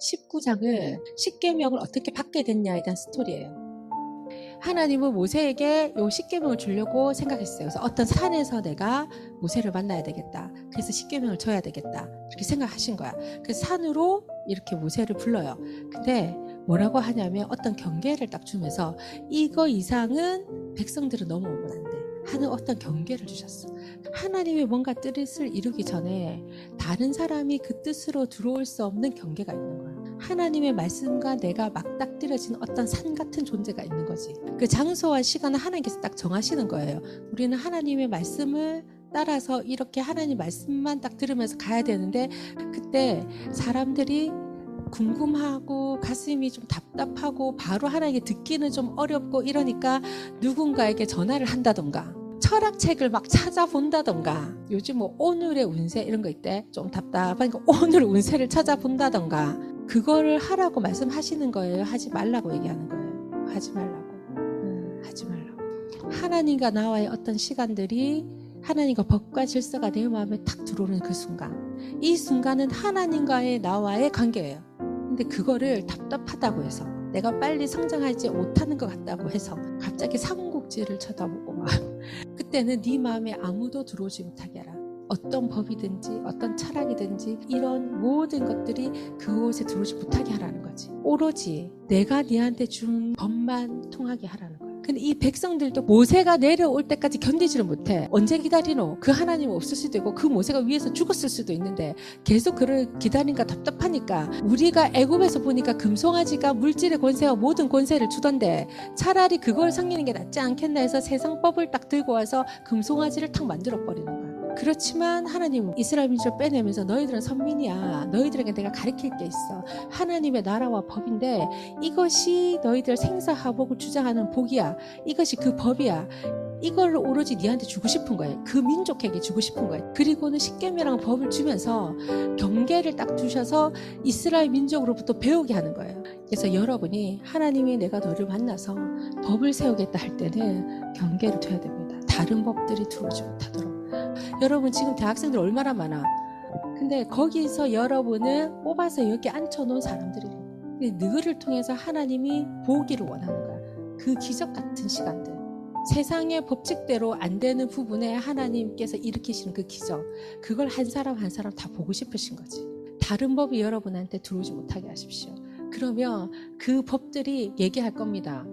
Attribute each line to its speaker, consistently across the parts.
Speaker 1: 19장은 십계명을 어떻게 받게 됐냐에 대한 스토리예요. 하나님은 모세에게 요 십계명을 주려고 생각했어요. 그래서 어떤 산에서 내가 모세를 만나야 되겠다. 그래서 십계명을 줘야 되겠다. 이렇게 생각하신 거야. 그래서 산으로 이렇게 모세를 불러요. 근데 뭐라고 하냐면 어떤 경계를 딱 주면서 이거 이상은 백성들은 넘어오면 안 돼. 하는 어떤 경계를 주셨어. 하나님이 뭔가 뜻을 이루기 전에 다른 사람이 그 뜻으로 들어올 수 없는 경계가 있는 거야. 하나님의 말씀과 내가 맞닥뜨려진 어떤 산 같은 존재가 있는 거지. 그 장소와 시간을 하나님께서 딱 정하시는 거예요. 우리는 하나님의 말씀을 따라서 이렇게 하나님 말씀만 딱 들으면서 가야 되는데 그때 사람들이 궁금하고 가슴이 좀 답답하고 바로 하나님께 듣기는 좀 어렵고 이러니까 누군가에게 전화를 한다던가 철학책을 막 찾아본다던가 요즘 뭐 오늘의 운세 이런 거 있대. 좀 답답하니까 오늘 운세를 찾아본다던가 그거를 하라고 말씀하시는 거예요. 하지 말라고 얘기하는 거예요. 하지 말라고. 음, 하지 말라고. 하나님과 나와의 어떤 시간들이 하나님과 법과 질서가 내 마음에 탁 들어오는 그 순간 이 순간은 하나님과의 나와의 관계예요 근데 그거를 답답하다고 해서 내가 빨리 성장하지 못하는 것 같다고 해서 갑자기 삼국지를 쳐다보고 막 그때는 네 마음에 아무도 들어오지 못하게 하라. 어떤 법이든지 어떤 철학이든지 이런 모든 것들이 그곳에 들어오지 못하게 하라는 거지. 오로지 내가 네한테 준 법만 통하게 하라는. 근데 이 백성들도 모세가 내려올 때까지 견디지를 못해. 언제 기다리노? 그 하나님 없을 수도 있고 그 모세가 위에서 죽었을 수도 있는데 계속 그를 기다리니까 답답하니까 우리가 애굽에서 보니까 금송아지가 물질의 권세와 모든 권세를 주던데 차라리 그걸 섬기는 게 낫지 않겠나 해서 세상법을 딱 들고 와서 금송아지를 탁 만들어 버리는 거야. 그렇지만 하나님 이스라엘 민족을 빼내면서 너희들은 선민이야. 너희들에게 내가 가르칠 게 있어. 하나님의 나라와 법인데 이것이 너희들 생사하복을 주장하는 복이야. 이것이 그 법이야. 이걸 오로지 니한테 주고 싶은 거예요. 그 민족에게 주고 싶은 거예요. 그리고는 십계명이라는 법을 주면서 경계를 딱 두셔서 이스라엘 민족으로부터 배우게 하는 거예요. 그래서 여러분이 하나님이 내가 너를 만나서 법을 세우겠다 할 때는 경계를 둬야 됩니다. 다른 법들이 들어오지 못하도록. 여러분 지금 대학생들 얼마나 많아. 근데 거기서 여러분을 뽑아서 여기 앉혀놓은 사람들이 너를 통해서 하나님이 보기를 원하는 거야. 그 기적 같은 시간들. 세상의 법칙대로 안 되는 부분에 하나님께서 일으키시는 그 기적. 그걸 한 사람 한 사람 다 보고 싶으신 거지. 다른 법이 여러분한테 들어오지 못하게 하십시오. 그러면 그 법들이 얘기할 겁니다.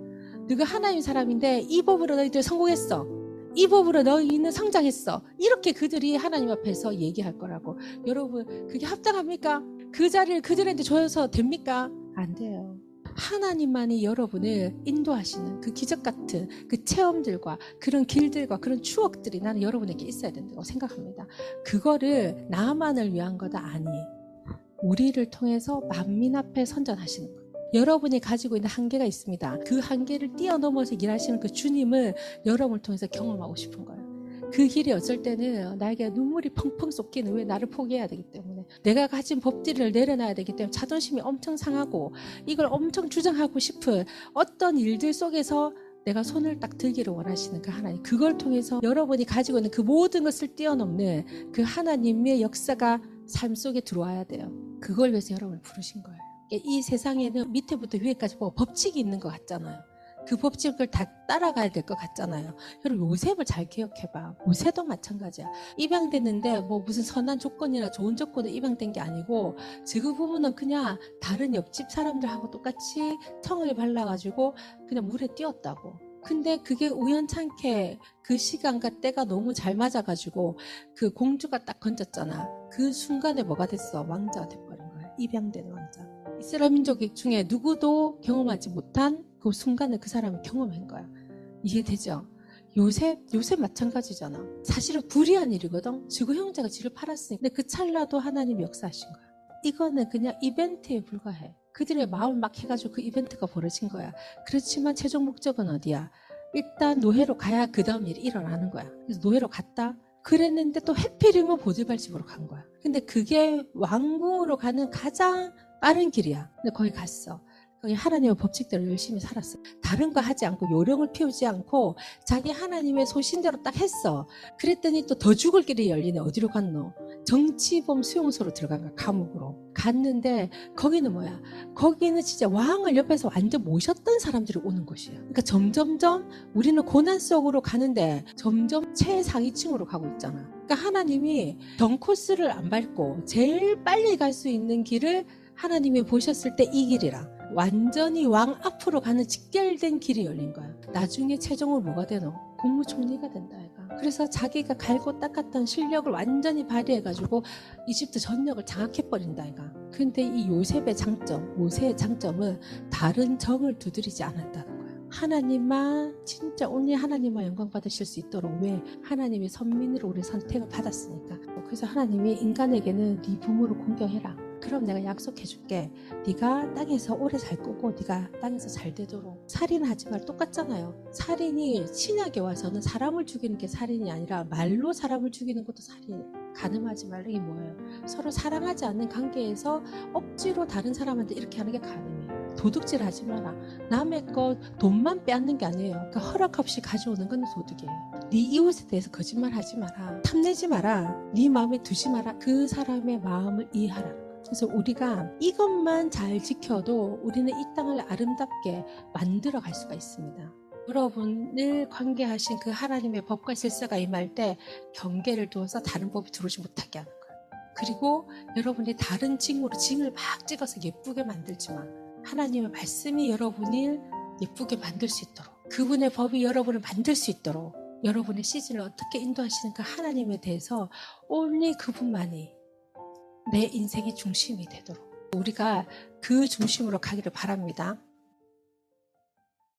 Speaker 1: 너가 하나님 사람인데 이 법으로 너희들 성공했어. 이 법으로 너희는 성장했어. 이렇게 그들이 하나님 앞에서 얘기할 거라고. 여러분, 그게 합당합니까? 그 자리를 그들한테 줘서 됩니까? 안 돼요. 하나님만이 여러분을 인도하시는 그 기적 같은 그 체험들과 그런 길들과 그런 추억들이 나는 여러분에게 있어야 된다고 생각합니다. 그거를 나만을 위한 거다 아니. 우리를 통해서 만민 앞에 선전하시는 거. 여러분이 가지고 있는 한계가 있습니다. 그 한계를 뛰어넘어서 일하시는 그 주님을 여러분을 통해서 경험하고 싶은 거예요. 그 길이 어쩔 때는 나에게 눈물이 펑펑 쏟기는 왜 나를 포기해야 되기 때문에 내가 가진 법들을 내려놔야 되기 때문에 자존심이 엄청 상하고 이걸 엄청 주장하고 싶은 어떤 일들 속에서 내가 손을 딱 들기를 원하시는 그 하나님 그걸 통해서 여러분이 가지고 있는 그 모든 것을 뛰어넘는 그 하나님의 역사가 삶 속에 들어와야 돼요. 그걸 위해서 여러분을 부르신 거예요. 이 세상에는 밑에부터 위에까지 뭐 법칙이 있는 것 같잖아요. 그 법칙을 다 따라가야 될 것 같잖아요. 여러분 요셉을 잘 기억해봐. 요셉도 마찬가지야. 입양됐는데 뭐 무슨 선한 조건이나 좋은 조건에 입양된 게 아니고 지금 부분은 그냥 다른 옆집 사람들하고 똑같이 청을 발라가지고 그냥 물에 뛰었다고. 근데 그게 우연찮게 그 시간과 때가 너무 잘 맞아가지고 그 공주가 딱 건졌잖아. 그 순간에 뭐가 됐어? 왕자가 돼버린 거야. 입양된 왕자. 이스라엘 민족 중에 누구도 경험하지 못한 그 순간을 그 사람이 경험한 거야. 이해되죠? 요셉, 요셉 마찬가지잖아. 사실은 불의한 일이거든. 지구 형제가 지를 팔았으니까. 근데 그 찰나도 하나님 역사하신 거야. 이거는 그냥 이벤트에 불과해. 그들의 마음을 막 해가지고 그 이벤트가 벌어진 거야. 그렇지만 최종 목적은 어디야? 일단 노예로 가야 그 다음 일이 일어나는 거야. 그래서 노예로 갔다. 그랬는데 또 해필이면 보디발 집으로 간 거야. 근데 그게 왕궁으로 가는 가장 빠른 길이야. 근데 거기 갔어. 거기 하나님의 법칙대로 열심히 살았어. 다른 거 하지 않고 요령을 피우지 않고 자기 하나님의 소신대로 딱 했어. 그랬더니 또 더 죽을 길이 열리네. 어디로 갔노? 정치범 수용소로 들어간 거야 감옥으로 갔는데 거기는 뭐야 거기는 진짜 왕을 옆에서 완전 모셨던 사람들이 오는 곳이야 그러니까 점점점 우리는 고난 속으로 가는데 점점 최상위층으로 가고 있잖아 그러니까 하나님이 전 코스를 안 밟고 제일 빨리 갈 수 있는 길을 하나님이 보셨을 때 이 길이라. 완전히 왕 앞으로 가는 직결된 길이 열린 거야. 나중에 최종으로 뭐가 되노? 국무총리가 된다 얘가. 그래서 자기가 갈고 닦았던 실력을 완전히 발휘해가지고 이집트 전역을 장악해버린다 얘가. 근데 이 요셉의 장점 모세의 장점은 다른 정을 두드리지 않았다는 거야. 하나님만 진짜 온리 하나님만 영광 받으실 수 있도록 왜 하나님의 선민으로 우리 선택을 받았으니까. 그래서 하나님이 인간에게는 네 부모를 공경해라 그럼 내가 약속해 줄게. 네가 땅에서 오래 살 거고 네가 땅에서 잘 되도록. 살인하지 말 똑같잖아요. 살인이 신약에 와서는 사람을 죽이는 게 살인이 아니라 말로 사람을 죽이는 것도 살인이에요 가늠하지 말라 이게 뭐예요? 서로 사랑하지 않는 관계에서 억지로 다른 사람한테 이렇게 하는 게 가늠이에요. 도둑질 하지 마라. 남의 것 돈만 빼앗는 게 아니에요. 그러니까 허락 없이 가져오는 건 도둑이에요. 네 이웃에 대해서 거짓말 하지 마라. 탐내지 마라. 네 마음에 두지 마라. 그 사람의 마음을 이해하라 그래서 우리가 이것만 잘 지켜도 우리는 이 땅을 아름답게 만들어 갈 수가 있습니다. 여러분을 관계하신 그 하나님의 법과 질서가 임할 때 경계를 두어서 다른 법이 들어오지 못하게 하는 거예요. 그리고 여러분이 다른 징으로 징을 막 찍어서 예쁘게 만들지만 하나님의 말씀이 여러분을 예쁘게 만들 수 있도록 그분의 법이 여러분을 만들 수 있도록 여러분의 시즌을 어떻게 인도하시는 그 하나님에 대해서 only 그분만이 내 인생의 중심이 되도록 우리가 그 중심으로 가기를 바랍니다.